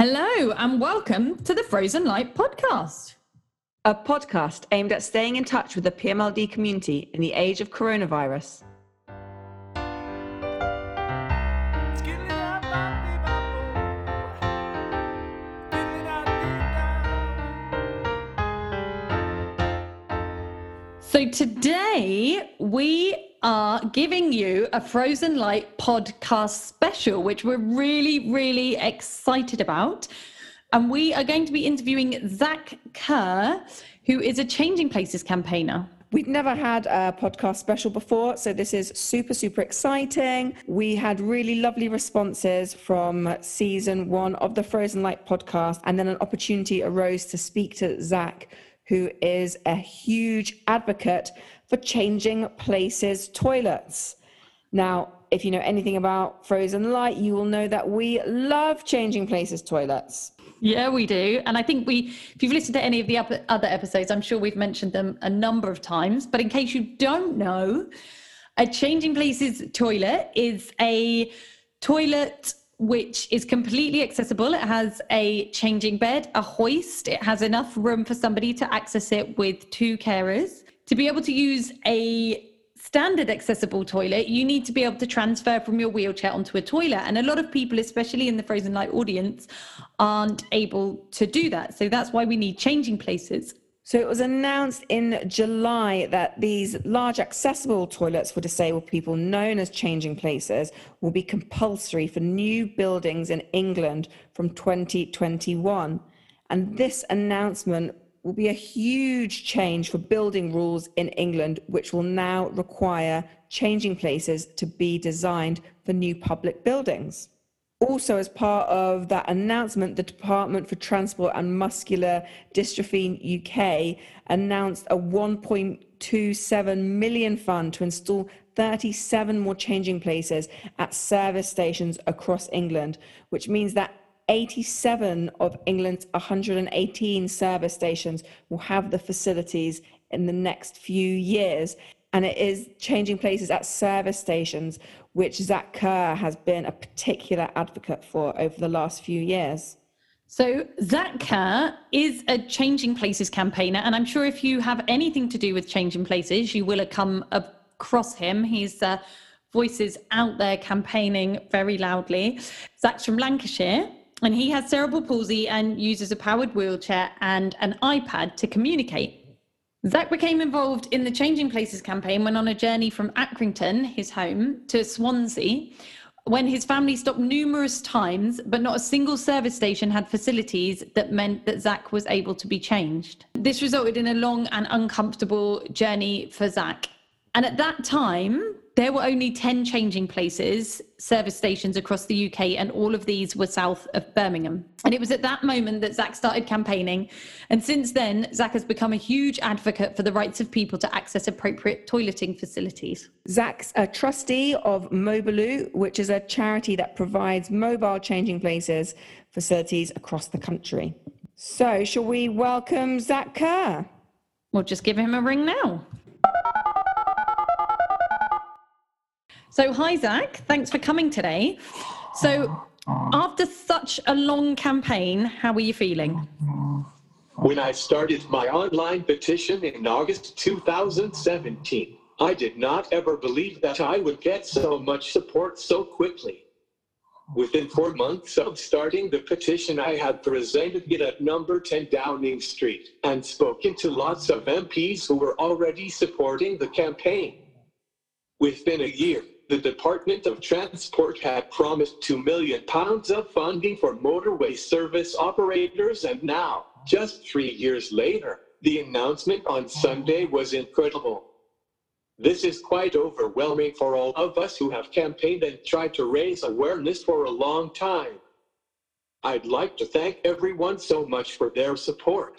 Hello, and welcome to the Frozen Light podcast. A podcast aimed at staying in touch with the PMLD community in the age of coronavirus. So today we are giving you a Frozen Light podcast special, which we're really, really excited about. And we are going to be interviewing Zack Kerr, who is a Changing Places campaigner. We've never had a podcast special before, so this is super, super exciting. We had really lovely responses from season one of the Frozen Light podcast, and then an opportunity arose to speak to Zack, who is a huge advocate for changing places toilets. Now, if you know anything about Frozen Light, you will know that we love changing places toilets. Yeah, we do. And I think we, if you've listened to any of the other episodes, I'm sure we've mentioned them a number of times. But in case you don't know, a changing places toilet is a toilet which is completely accessible. It has a changing bed, a hoist. It has enough room for somebody to access it with two carers to be able to use a standard accessible toilet, you need to be able to transfer from your wheelchair onto a toilet. And a lot of people, especially in the Frozen Light audience, aren't able to do that. So that's why we need changing places. So it was announced in July that these large accessible toilets for disabled people, known as changing places, will be compulsory for new buildings in England from 2021. And this announcement will be a huge change for building rules in England, which will now require changing places to be designed for new public buildings. Also, as part of that announcement, the Department for Transport and Muscular Dystrophy UK announced a 1.27 million fund to install 37 more changing places at service stations across England, which means that 87 of England's 118 service stations will have the facilities in the next few years. And it is changing places at service stations, which Zack Kerr has been a particular advocate for over the last few years. So, Zack Kerr is a Changing Places campaigner, and I'm sure if you have anything to do with Changing Places, you will come across him. He's uh, voices out there campaigning very loudly. Zack's from Lancashire, and he has cerebral palsy and uses a powered wheelchair and an iPad to communicate. Zack became involved in the Changing Places campaign when on a journey from Accrington, his home, to Swansea, when his family stopped numerous times, but not a single service station had facilities that meant that Zack was able to be changed. This resulted in a long and uncomfortable journey for Zack. And at that time, there were only 10 changing places, service stations across the UK, and all of these were south of Birmingham. And it was at that moment that Zack started campaigning. And since then, Zack has become a huge advocate for the rights of people to access appropriate toileting facilities. Zack's a trustee of Mobiloo, which is a charity that provides mobile changing places facilities across the country. So, shall we welcome Zack Kerr? We'll just give him a ring now. So, hi, Zack. Thanks for coming today. So, oh. after such a long campaign, how are you feeling? When I started my online petition in August 2017, I did not ever believe that I would get so much support so quickly. Within four months of starting the petition, I had presented it at number 10 Downing Street and spoken to lots of MPs who were already supporting the campaign. Within a year, the Department of Transport had promised £2 million of funding for motorway service operators, and now, just three years later, the announcement on Sunday was incredible. This is quite overwhelming for all of us who have campaigned and tried to raise awareness for a long time. I'd like to thank everyone so much for their support.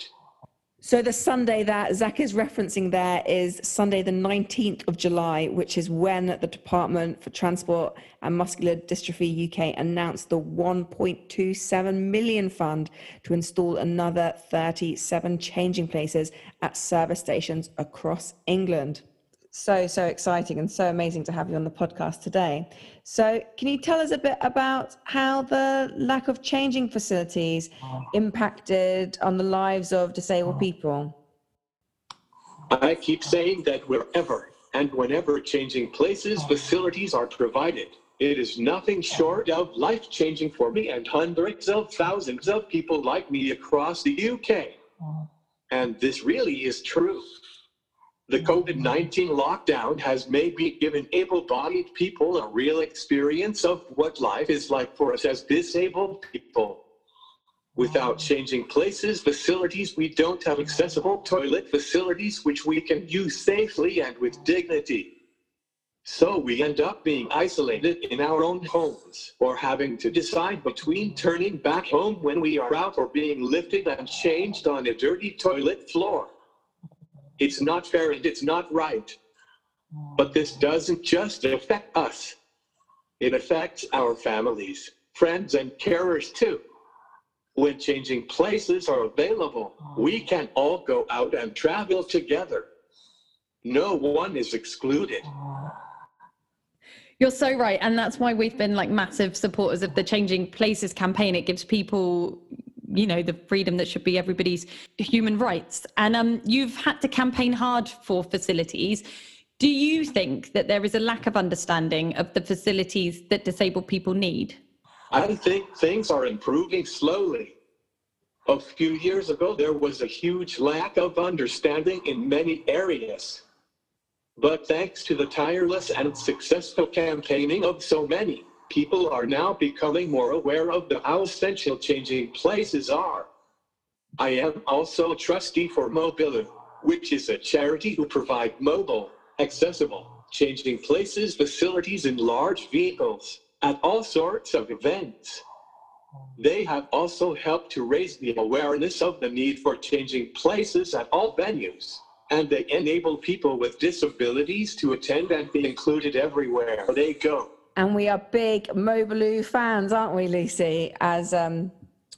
So the Sunday that Zack is referencing there is Sunday, the 19th of July, which is when the Department for Transport and Muscular Dystrophy UK announced the 1.27 million fund to install another 37 changing places at service stations across England. So, so exciting and so amazing to have you on the podcast today. So, can you tell us a bit about how the lack of changing facilities impacted on the lives of disabled oh. people? I keep saying that wherever and whenever changing places facilities are provided, it is nothing short of life changing for me and hundreds of thousands of people like me across the UK. And this really is true. The COVID 19 lockdown has maybe given able bodied people a real experience of what life is like for us as disabled people. Without changing places, facilities, we don't have accessible toilet facilities which we can use safely and with dignity. So we end up being isolated in our own homes or having to decide between turning back home when we are out or being lifted and changed on a dirty toilet floor. It's not fair and it's not right. But this doesn't just affect us. It affects our families, friends, and carers too. When changing places are available, we oh. can all go out and travel together. No one is excluded. Oh. You're so right. And that's why we've been like massive supporters of the Changing Places campaign. It gives people, you know, the freedom that should be everybody's human rights. And um, you've had to campaign hard for facilities. Do you think that there is a lack of understanding of the facilities that disabled people need? I think things are improving slowly. A few years ago, there was a huge lack of understanding in many areas. But thanks to the tireless and successful campaigning of so many, people are now becoming more aware of the how essential changing places are. I am also trustee for Mobiloo, which is a charity who provide mobile, accessible, changing places facilities in large vehicles at all sorts of events. They have also helped to raise the awareness of the need for changing places at all venues, and they enable people with disabilities to attend and be included everywhere they go. And we are big Mobiloo fans, aren't we, Lucy? As um,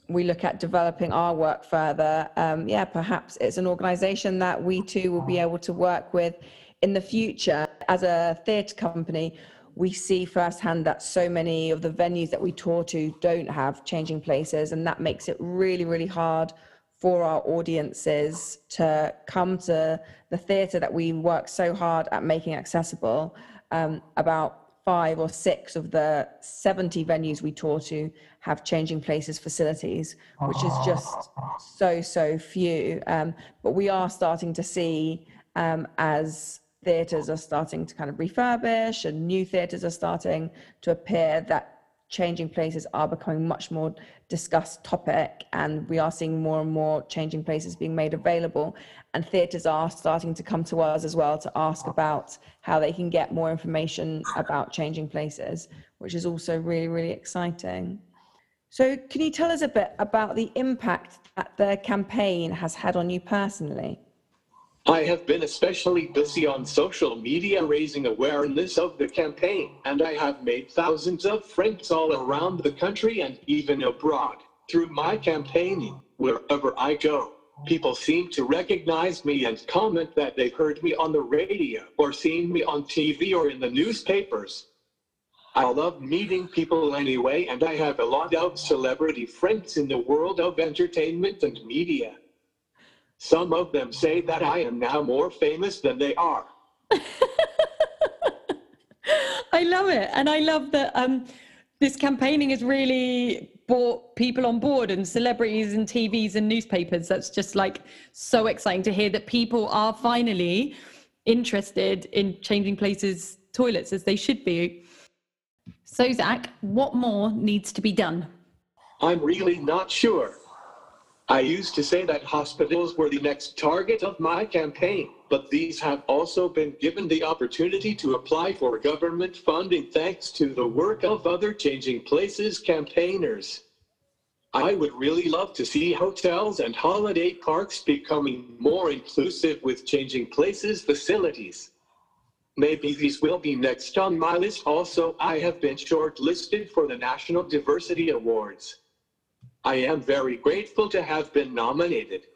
we look at developing our work further, um, yeah, perhaps it's an organisation that we too will be able to work with in the future. As a theatre company, we see firsthand that so many of the venues that we tour to don't have changing places, and that makes it really, really hard for our audiences to come to the theatre that we work so hard at making accessible. Um, about five or six of the 70 venues we tour to have changing places facilities, which is just so, so few. Um, but we are starting to see um, as theatres are starting to kind of refurbish and new theatres are starting to appear that changing places are becoming much more discussed topic and we are seeing more and more changing places being made available. And theatres are starting to come to us as well to ask about how they can get more information about changing places which is also really really exciting. So can you tell us a bit about the impact that the campaign has had on you personally I have been especially busy on social media raising awareness of the campaign, and I have made thousands of friends all around the country and even abroad. Through my campaigning, wherever I go, people seem to recognize me and comment that they've heard me on the radio or seen me on TV or in the newspapers. I love meeting people anyway, and I have a lot of celebrity friends in the world of entertainment and media. Some of them say that I am now more famous than they are. I love it. And I love that um, this campaigning has really brought people on board and celebrities and TVs and newspapers. That's just like so exciting to hear that people are finally interested in changing places, toilets as they should be. So, Zack, what more needs to be done? I'm really not sure. I used to say that hospitals were the next target of my campaign, but these have also been given the opportunity to apply for government funding thanks to the work of other Changing Places campaigners. I would really love to see hotels and holiday parks becoming more inclusive with Changing Places facilities. Maybe these will be next on my list. Also, I have been shortlisted for the National Diversity Awards. I am very grateful to have been nominated.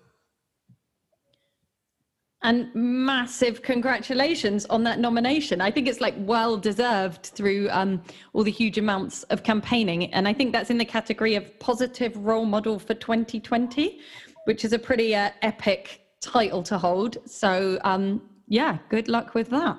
And massive congratulations on that nomination. I think it's like well deserved through um, all the huge amounts of campaigning. And I think that's in the category of positive role model for 2020, which is a pretty uh, epic title to hold. So, um, yeah, good luck with that.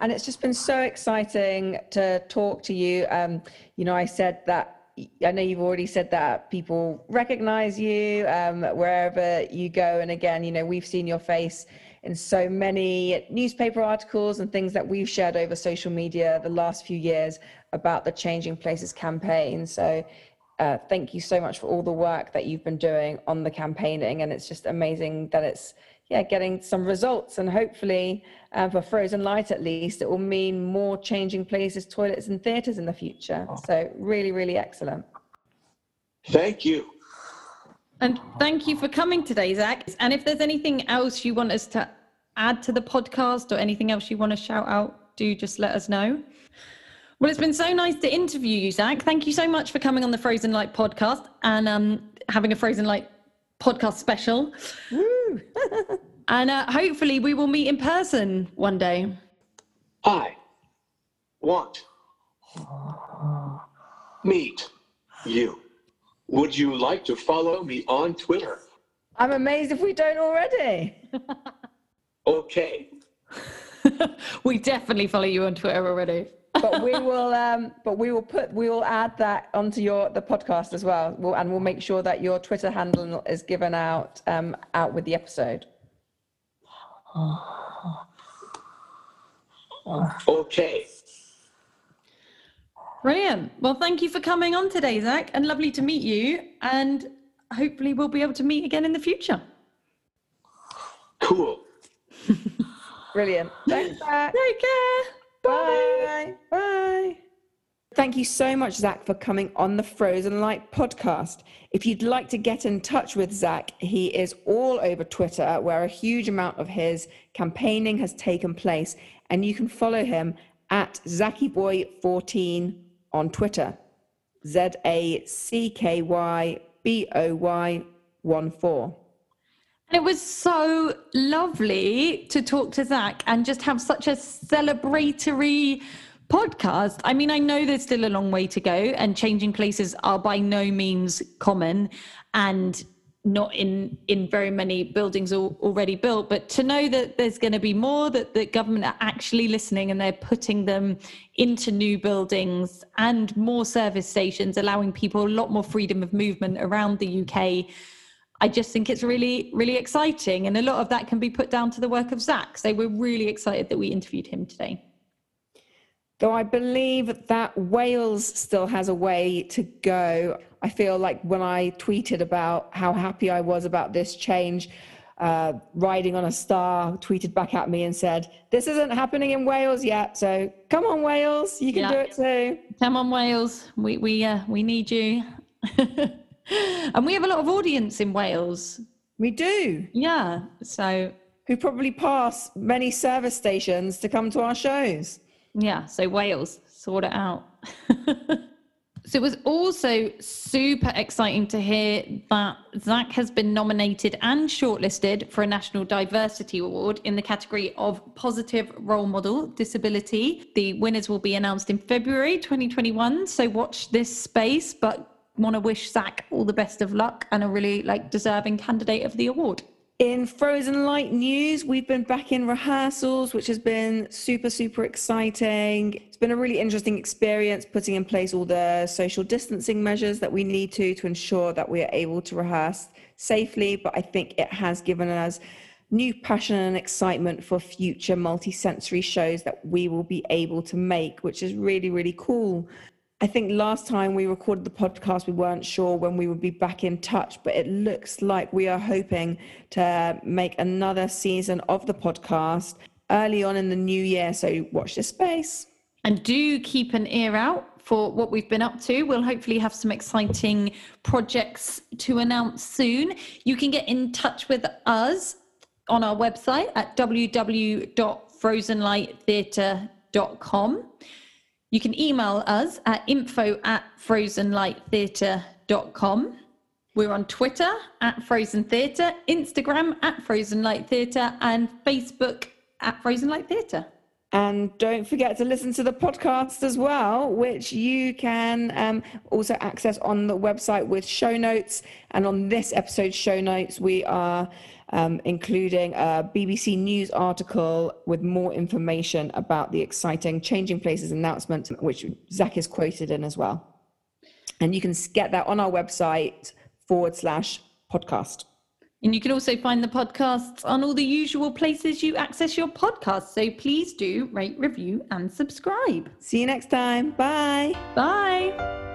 And it's just been so exciting to talk to you. Um, you know, I said that I know you've already said that people recognize you um, wherever you go. And again, you know, we've seen your face in so many newspaper articles and things that we've shared over social media the last few years about the Changing Places campaign. So uh, thank you so much for all the work that you've been doing on the campaigning. And it's just amazing that it's yeah, getting some results and hopefully uh, for Frozen Light at least, it will mean more changing places, toilets and theatres in the future. So really, really excellent. Thank you. And thank you for coming today, Zack. And if there's anything else you want us to add to the podcast or anything else you want to shout out, do just let us know. Well, it's been so nice to interview you, Zack. Thank you so much for coming on the Frozen Light podcast and um, having a Frozen Light podcast special. and uh, hopefully we will meet in person one day. I want meet you. Would you like to follow me on Twitter? I'm amazed if we don't already. Okay. we definitely follow you on Twitter already. But we will um but we will put we will add that onto your the podcast as well we'll, and we'll make sure that your twitter handle is given out um out with the episode Okay. Brilliant. Well, thank you for coming on today, Zack, and lovely to meet you. And hopefully, we'll be able to meet again in the future. Cool. brilliant thanks Zack. Take care. Bye bye Thank you so much, Zack, for coming on the Frozen Light podcast. If you'd like to get in touch with Zack, he is all over Twitter, where a huge amount of his campaigning has taken place, and you can follow him at ZackyBoy14 on Twitter. Z A C K Y B O Y 1 4. And it was so lovely to talk to Zack and just have such a celebratory podcast. I mean, I know there's still a long way to go, and changing places are by no means common and not in in very many buildings al- already built but to know that there's going to be more that the government are actually listening and they're putting them into new buildings and more service stations allowing people a lot more freedom of movement around the UK I just think it's really really exciting and a lot of that can be put down to the work of Zack so we're really excited that we interviewed him today Though I believe that Wales still has a way to go. I feel like when I tweeted about how happy I was about this change, uh, riding on a star tweeted back at me and said, This isn't happening in Wales yet. So come on, Wales, you can Yeah. do it too. Come on, Wales. We we uh, we need you. and we have a lot of audience in Wales. We do. Yeah. So Who probably pass many service stations to come to our shows. yeah. So Wales, sort it out. so it was also super exciting to hear that Zack has been nominated and shortlisted for a National Diversity Award in the category of Positive Role Model Disability. The winners will be announced in February 2021. So watch this space, but want to wish Zack all the best of luck and a really like deserving candidate of the award. In Frozen Light news, we've been back in rehearsals, which has been super, super exciting. It's been a really interesting experience putting in place all the social distancing measures that we need to to ensure that we are able to rehearse safely. But I think it has given us new passion and excitement for future multi-sensory shows that we will be able to make, which is really, really cool. I think last time we recorded the podcast, we weren't sure when we would be back in touch, but it looks like we are hoping to make another season of the podcast early on in the new year. So watch this space. And do keep an ear out for what we've been up to. We'll hopefully have some exciting projects to announce soon. You can get in touch with us on our website at www.frozenlighttheatre.com. You can email us at info at frozenlighttheatre.com. We're on Twitter at Frozen Theatre, Instagram at Frozen Light Theatre, and Facebook at Frozen Light Theatre. And don't forget to listen to the podcast as well, which you can um, also access on the website with show notes. And on this episode's show notes, we are um, including a BBC News article with more information about the exciting Changing Places announcement, which Zack is quoted in as well. And you can get that on our website forward slash podcast. And you can also find the podcasts on all the usual places you access your podcasts. So please do rate, review, and subscribe. See you next time. Bye. Bye.